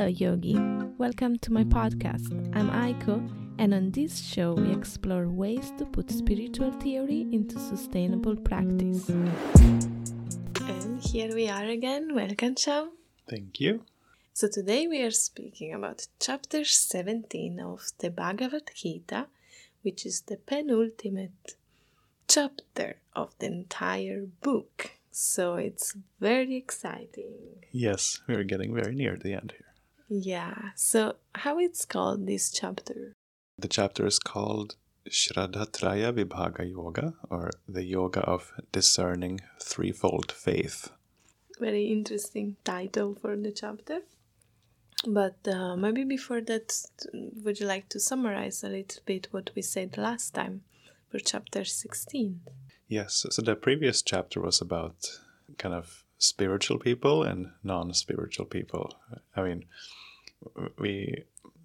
Hello, Yogi. Welcome to my podcast. I'm Aiko, and on this show, we explore ways to put spiritual theory into sustainable practice. And here we are again. Welcome, Cham. Thank you. So, today we are speaking about chapter 17 of the Bhagavad Gita, which is the penultimate chapter of the entire book. So it's very exciting. Yes, we're getting very near the end here. Yeah. So how it's called this chapter? The chapter is called Shraddhatraya Vibhaga Yoga, or the Yoga of Discerning Threefold Faith. Very interesting title for the chapter. But uh, maybe before that, would you like to summarize a little bit what we said last time for chapter 16? Yes, so the previous chapter was about kind of spiritual people and non-spiritual people. I mean, we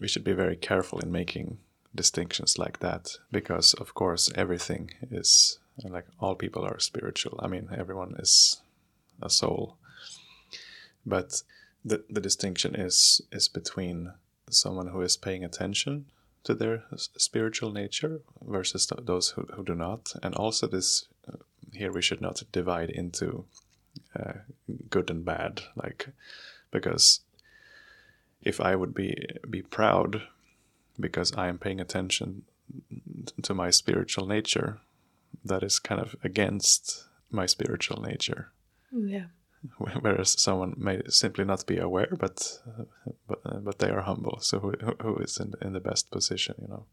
we should be very careful in making distinctions like that because of course everything is like all people are spiritual. I mean, everyone is a soul. But the the distinction is is between someone who is paying attention to their spiritual nature versus those who, who do not. And also, this uh, here we should not divide into uh, good and bad, like because if I would be be proud because I am paying attention to my spiritual nature, that is kind of against my spiritual nature. Yeah. Whereas someone may simply not be aware, but but but they are humble. So who, who is in in the best position, you know?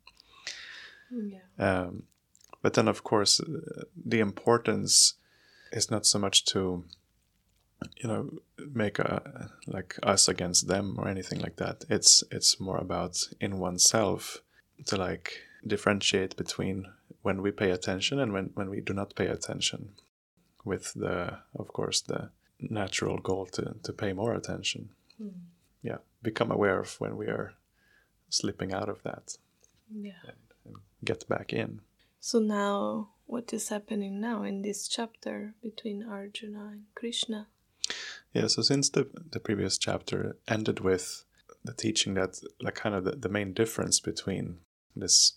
Yeah. Um, but then, of course, the importance is not so much to, you know, make a like us against them or anything like that. It's it's more about in oneself to like differentiate between when we pay attention and when when we do not pay attention, with the of course the natural goal to to pay more attention. Mm. Yeah, become aware of when we are slipping out of that Yeah. and, and get back in. So now, what is happening now in this chapter between Arjuna and Krishna? Yeah, so since the, the previous chapter ended with the teaching that, like, kind of the, the main difference between this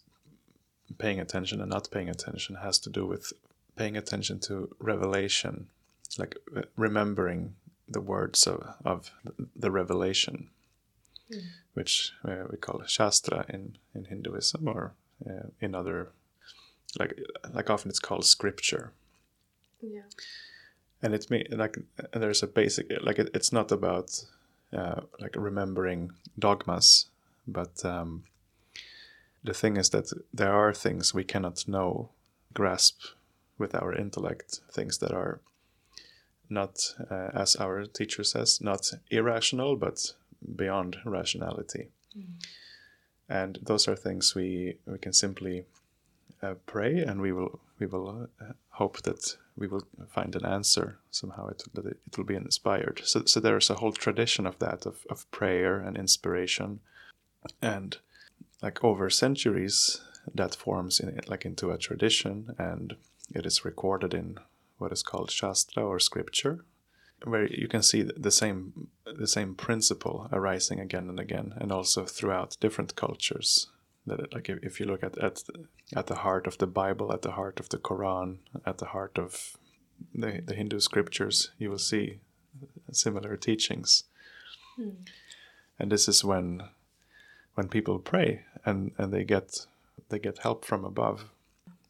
paying attention and not paying attention has to do with paying attention to revelation, like uh, remembering the words of, of the revelation, Mm. which uh, we call Shastra in, in Hinduism or uh, in other, like, like often it's called scripture Yeah. And it's me like and there's a basic like it, it's not about uh, like remembering dogmas but um, the thing is that there are things we cannot know grasp with our intellect things that are not uh, as our teacher says not irrational but beyond rationality. And those are things we we can simply uh, pray and we will we will uh, hope that we will find an answer somehow it, that it, it will be inspired. So, so there's a whole tradition of that of, of prayer and inspiration. And like over centuries that forms in like into a tradition and it is recorded in what is called shastra or scripture where you can see the same the same principle arising again and again and also throughout different cultures that it, like if, if you look at at the, at the heart of the bible at the heart of the quran at the heart of the, the hindu scriptures you will see similar teachings. Hmm. And this is when when people pray and and they get they get help from above.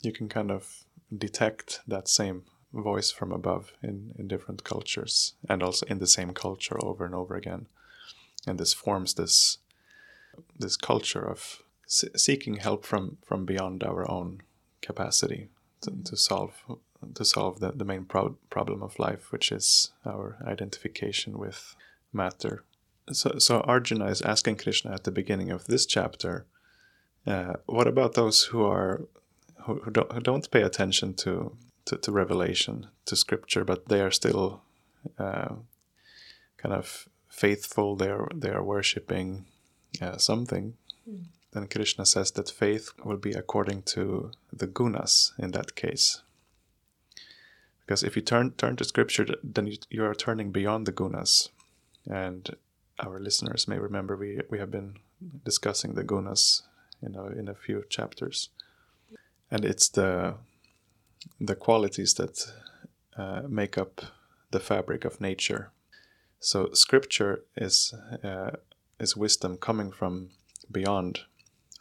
You can kind of detect that same voice from above in, in different cultures and also in the same culture over and over again. And this forms this this culture of seeking help from, from beyond our own capacity to, to solve to solve the, the main pro- problem of life, which is our identification with matter. So, so Arjuna is asking Krishna at the beginning of this chapter, uh, what about those who are who, who, don't, who don't pay attention to to, to revelation, to scripture, but they are still uh, kind of faithful. They are they are worshiping uh, something. Then Krishna says that faith will be according to the gunas in that case. Because if you turn turn to scripture, then you, you are turning beyond the gunas, and our listeners may remember, we we have been discussing the gunas, you know, in a few chapters, and it's the the qualities that uh, make up the fabric of nature. So scripture is uh, is wisdom coming from beyond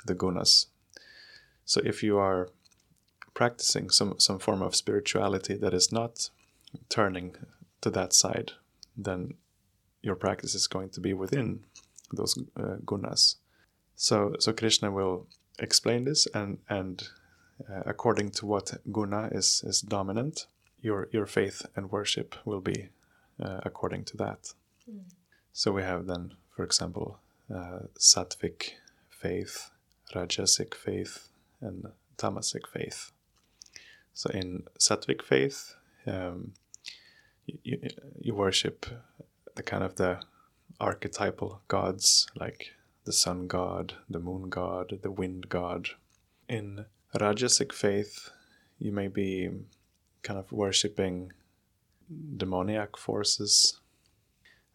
the gunas. So if you are practicing some some form of spirituality that is not turning to that side, then your practice is going to be within those uh, gunas. So so Krishna will explain this and and uh, according to what guna is is dominant, your your faith and worship will be uh, according to that. Mm. So we have then, for example, uh, sattvic faith, rajasic faith, and tamasic faith. So in sattvic faith, um, you, you worship the kind of the archetypal gods like the sun god, the moon god, the wind god. In Rajasic faith, you may be kind of worshipping demoniac forces.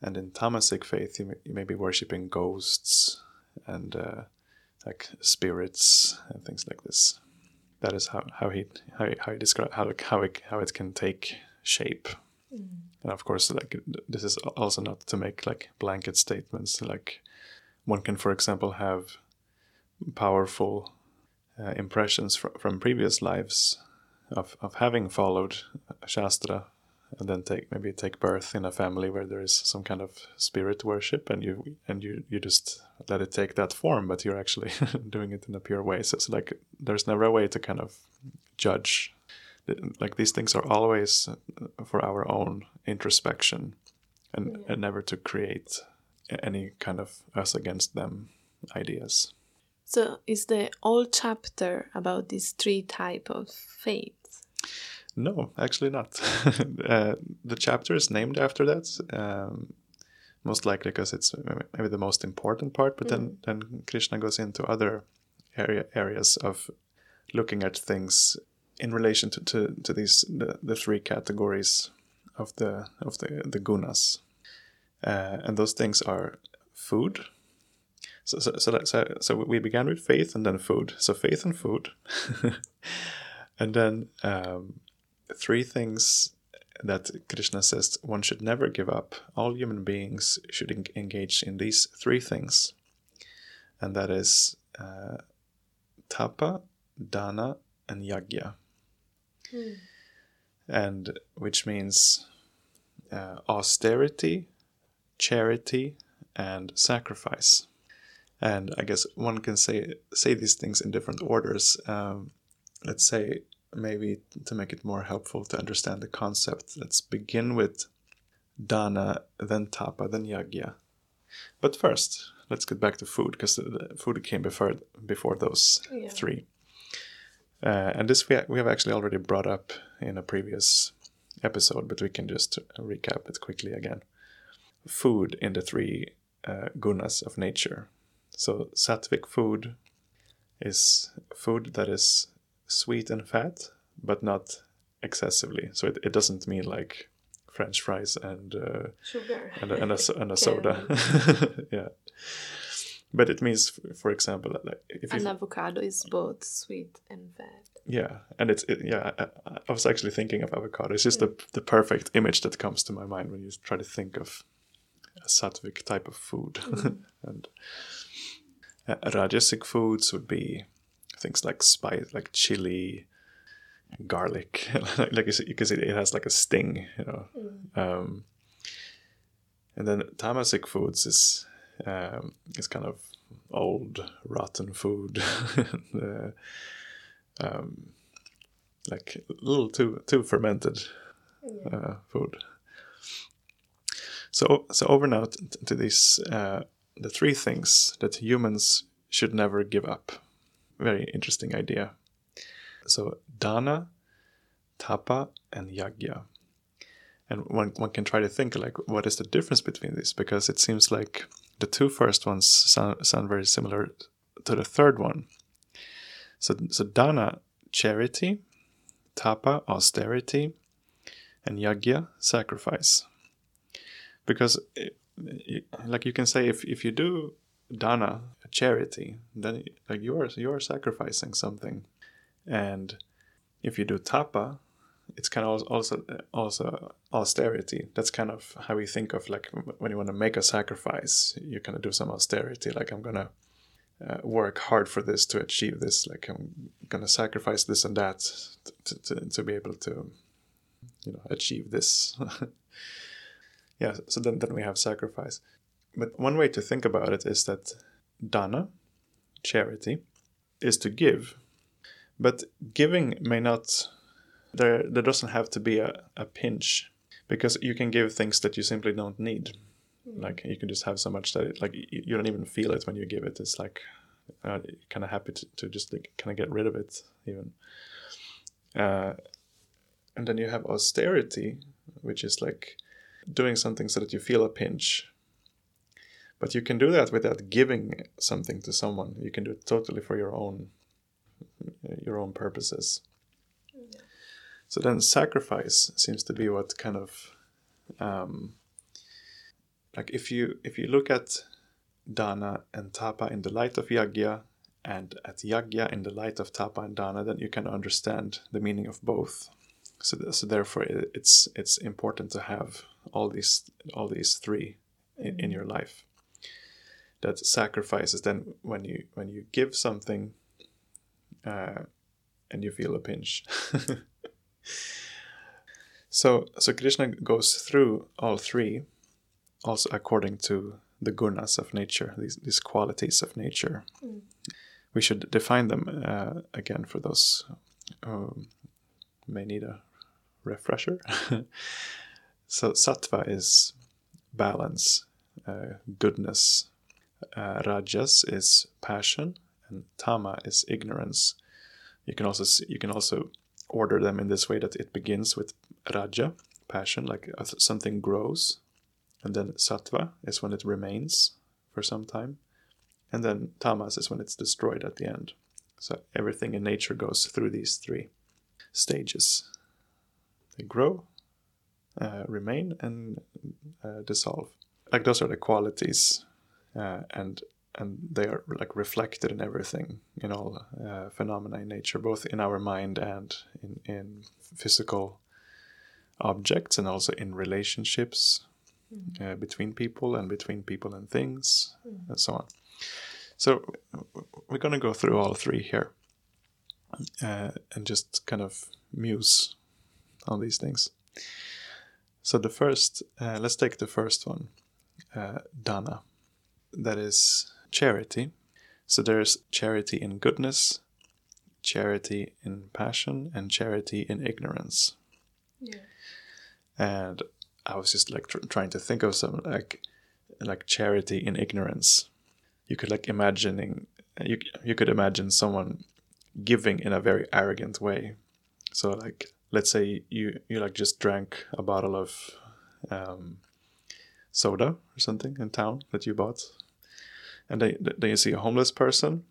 And in Tamasic faith, you may, you may be worshipping ghosts and uh, like spirits and things like this. That is how, how he how he, how he describe how how it, how it can take shape. Mm. And of course, like this is also not to make like blanket statements. Like one can, for example, have powerful uh, impressions fr- from previous lives of, of having followed Shastra and then take maybe take birth in a family where there is some kind of spirit worship and you and you you just let it take that form but you're actually doing it in a pure way so it's like there's never a way to kind of judge like these things are always for our own introspection and, yeah. and never to create any kind of us against them ideas so is the whole chapter about these three type of faiths? No, actually not. uh, the chapter is named after that, um, most likely because it's maybe the most important part. But mm. then, then Krishna goes into other area areas of looking at things in relation to, to, to these the, the three categories of the of the the gunas, uh, and those things are food, so, so, so, so, so we began with faith and then food. So faith and food. and then um, three things that Krishna says one should never give up. All human beings should en- engage in these three things. And that is uh, tapa, dana, and yagya. Hmm. And which means uh, austerity, charity, and sacrifice and I guess one can say say these things in different orders. Um, let's say maybe to make it more helpful to understand the concept. Let's begin with dana, then tapa, then yagya. But first, let's get back to food because the food came before before those yeah. three. Uh, and this we, we have actually already brought up in a previous episode, but we can just recap it quickly again. Food in the three uh, gunas of nature so sattvic food is food that is sweet and fat, but not excessively. So it, it doesn't mean like French fries and uh, sugar and a, and a, and a soda. yeah, but it means, for example, like if an avocado is both sweet and fat. Yeah, and it's it, yeah. I, I, was actually thinking of avocado. It's just yeah. the the perfect image that comes to my mind when you try to think of a sattvic type of food, mm. and uh, rajasic foods would be things like spice, like chili, garlic, like because it, it has like a sting, you know. Mm. Um, and then tamasic foods is um, is kind of old rotten food, uh, um, like a little too too fermented yeah. uh, food. So so over now to, to these uh, the three things that humans should never give up. Very interesting idea. So, dana, tapa, and yagya. And one, one can try to think like, what is the difference between these? Because it seems like the two first ones sound, sound very similar to the third one. So, so dana, charity, tapa, austerity, and yagya, sacrifice. Because you, like you can say if if you do dana a charity then like you are you are sacrificing something. And if you do tapa it's kind of also also austerity. That's kind of how we think of like when you want to make a sacrifice you kind of do some austerity like i'm gonna uh, work hard for this to achieve this like i'm gonna sacrifice this and that to, to, to be able to you know achieve this. Yeah so then, then we have sacrifice but one way to think about it is that dana charity is to give. But giving may not there there doesn't have to be a, a pinch because you can give things that you simply don't need. Like you can just have so much that it, like you, don't even feel it when you give it. It's like uh, kind of happy to, to just like, kind of get rid of it even. Uh, and then you have austerity which is like doing something so that you feel a pinch but you can do that without giving something to someone you can do it totally for your own your own purposes so then sacrifice seems to be what kind of um, like if you if you look at dana and tapa in the light of yagya and at yagya in the light of tapa and dana, then you can understand the meaning of both. So, so therefore, it's it's important to have all these all these three in, in your life. That sacrifice is then when you when you give something, uh, and you feel a pinch. so so Krishna goes through all three, also according to the gunas of nature, these these qualities of nature. Mm. We should define them uh, again for those who may need a refresher. so sattva is balance, uh, goodness. Uh, rajas is passion, and tama is ignorance. You can also see, you can also order them in this way that it begins with raja, passion, like something grows, and then sattva is when it remains for some time, and then tamas is when it's destroyed at the end. So everything in nature goes through these three stages. They grow, uh, remain, and uh, dissolve. Like those are the qualities, uh, and and they are like reflected in everything in all uh, phenomena in nature both in our mind and in, in physical objects and also in relationships mm. uh, between people and between people and things mm. and so on so we're going to go through all three here uh, and just kind of muse on these things so the first uh, let's take the first one uh, dana that is charity. So there's charity in goodness, charity in passion, and charity in ignorance. Yeah. And I was just like tr- trying to think of some like like charity in ignorance. You could like imagining you you could imagine someone giving in a very arrogant way. So like let's say you you like just drank a bottle of um, soda or something in town that you bought and then, then you see a homeless person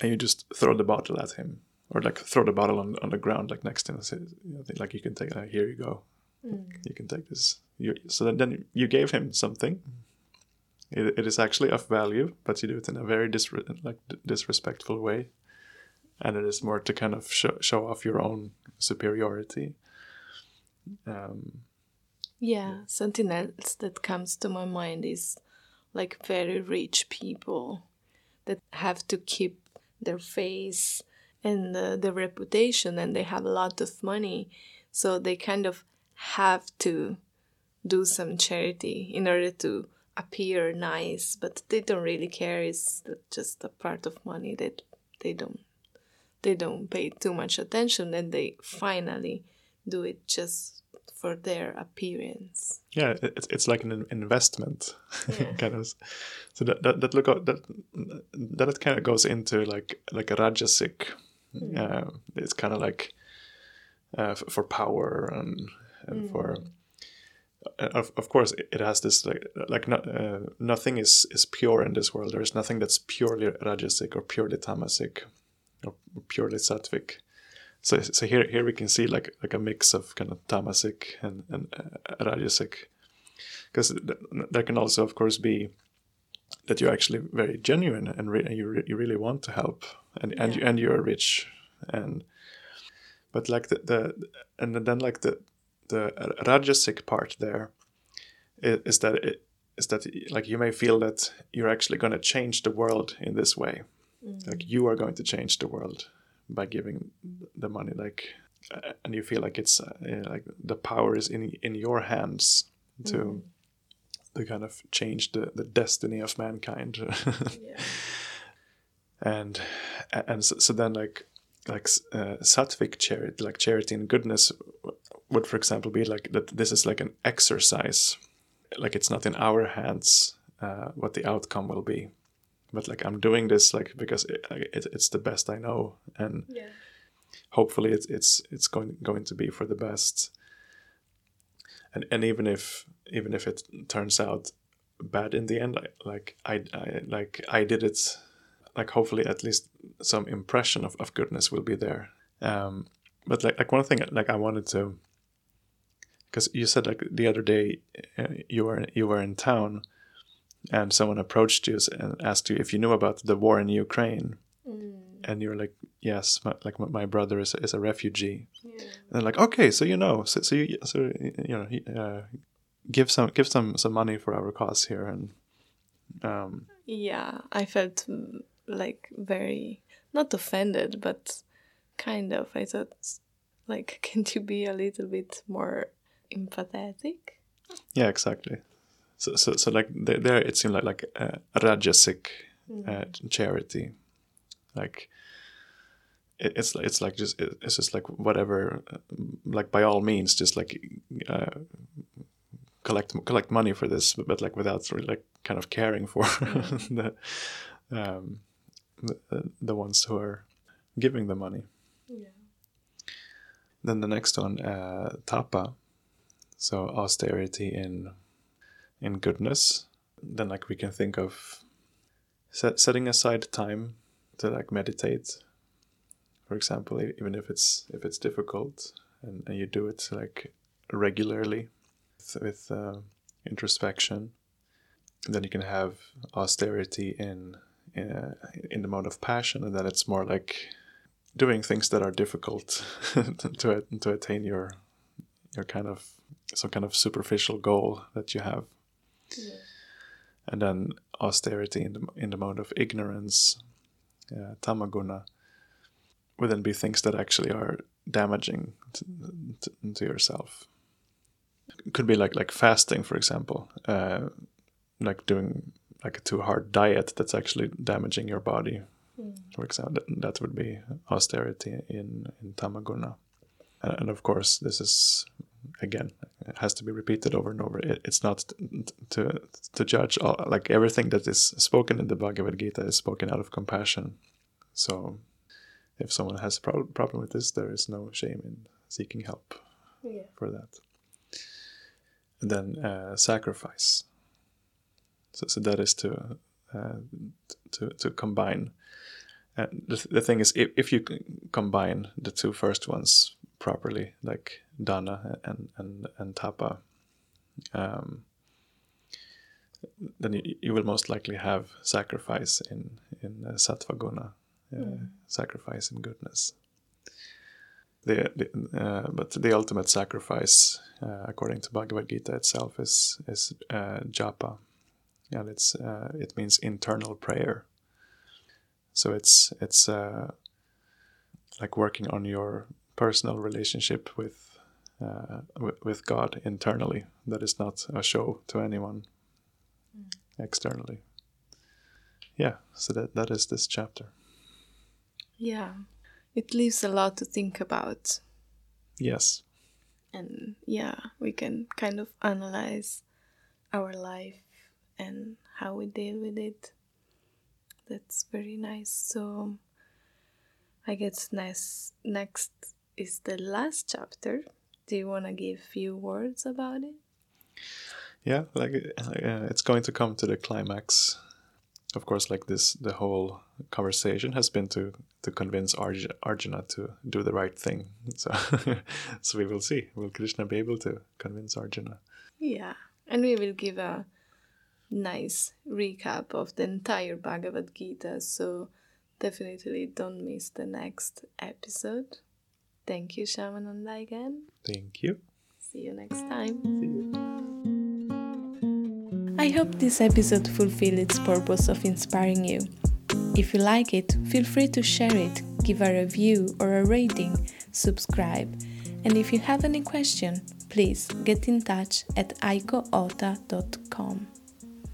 and you just throw the bottle at him or like throw the bottle on, on the ground like next to him and say you know, like you can take uh, here you go. Mm. you can take this. You, so then, you gave him something. It, it is actually of value but you do it in a very disre- like disrespectful way. And it is more to kind of show, show off your own superiority. Um, yeah something else that comes to my mind is like very rich people that have to keep their face and uh, their reputation and they have a lot of money. So they kind of have to do some charity in order to appear nice but they don't really care. It's just a part of money that they don't they don't pay too much attention and they finally do it just for their appearance. Yeah, it's, it's like an investment, yeah. kind of. So that that, that look that that kind of goes into like like a rajasic. Mm. Uh, it's kind of like uh, for power and, and mm. for. Uh, of, of course, it has this like like uh, nothing is is pure in this world. There is nothing that's purely rajasic or purely tamasic or purely sattvic so so here here we can see like like a mix of kind of tamasic and, and uh, rajasic. Because there can also of course be that you're actually very genuine and re- you, re- you really want to help and and, Yeah. you, and you're rich and but like the, the and then like the the rajasic part there i- is that it is that like you may feel that you're actually going to change the world in this way. Like you are going to change the world by giving the money like uh, and you feel like it's uh, like the power is in in your hands to to kind of change the the destiny of mankind. Yeah. and and so, so then like like uh, sattvic charity like charity and goodness would for example be like that this is like an exercise. Like it's not in our hands uh, what the outcome will be but like i'm doing this like because it, it, it's the best i know and Yeah. hopefully it's it's it's going going to be for the best and and even if even if it turns out bad in the end like like i, I like i did it like hopefully at least some impression of, of goodness will be there um but like like one thing like i wanted to because you said like the other day uh, you were you were in town and someone approached you and asked you if you knew about the war in ukraine and you're like yes my, like my, brother is, is a refugee Yeah. and they're like okay so you know so, so you so you know uh, give some give some some money for our cause here and um Yeah, I felt mm, like very not offended, but kind of. I thought, like, can't you be a little bit more empathetic? yeah exactly so so, so like there, there it seemed like like uh, rajasic uh, charity. Like it, it's it's like just it, it's just like whatever uh, like by all means just like uh, collect collect money for this but, but like without really like kind of caring for the um the, the ones who are giving the money. Yeah. then the next one uh tapa. So austerity in in goodness then like we can think of set, setting aside time to like meditate for example even if it's if it's difficult and, and you do it like regularly with, with uh, introspection then you can have austerity in in, uh, in the mode of passion and then it's more like doing things that are difficult to to attain your your kind of some kind of superficial goal that you have Yeah. and then austerity in the in the mode of ignorance, uh, tamaguna, would then be things that actually are damaging to, to, to yourself. It could be like like fasting, for example, uh, like doing like a too hard diet that's actually damaging your body. For example, that, that would be austerity in in tamaguna, and, and of course this is again it has to be repeated over and over. It, it's not to to judge all, like everything that is spoken in the Bhagavad Gita is spoken out of compassion. So, if someone has a prob- problem with this, there is no shame in seeking help Yeah. for that. And then uh, sacrifice. So, so that is to uh, to to combine. And the, the thing is, if, if you combine the two first ones properly, like dana and and and tapa, um, then you, you will most likely have sacrifice in in uh, sattva guna, uh, sacrifice in goodness. The, the uh, but the ultimate sacrifice, uh, according to Bhagavad Gita itself, is is uh, japa, and it's uh, it means internal prayer. So it's it's uh, like working on your personal relationship with uh, with God internally. That is not a show to anyone externally. Yeah, so that that is this chapter. Yeah. It leaves a lot to think about. Yes. And yeah, we can kind of analyze our life and how we deal with it. That's very nice. So I guess next next is the last chapter. Do you want to give few words about it? Yeah, like uh, it's going to come to the climax. Of course, like this, the whole conversation has been to to convince Arj- Arjuna to do the right thing. So, so we will see. Will Krishna be able to convince Arjuna? Yeah. And we will give a nice recap of the entire Bhagavad Gita, so definitely don't miss the next episode. Thank you, Shamananda, again. Thank you. See you next time. See you. I hope this episode fulfilled its purpose of inspiring you. If you like it, feel free to share it, give a review or a rating, subscribe, and if you have any question, please get in touch at aikoota.com.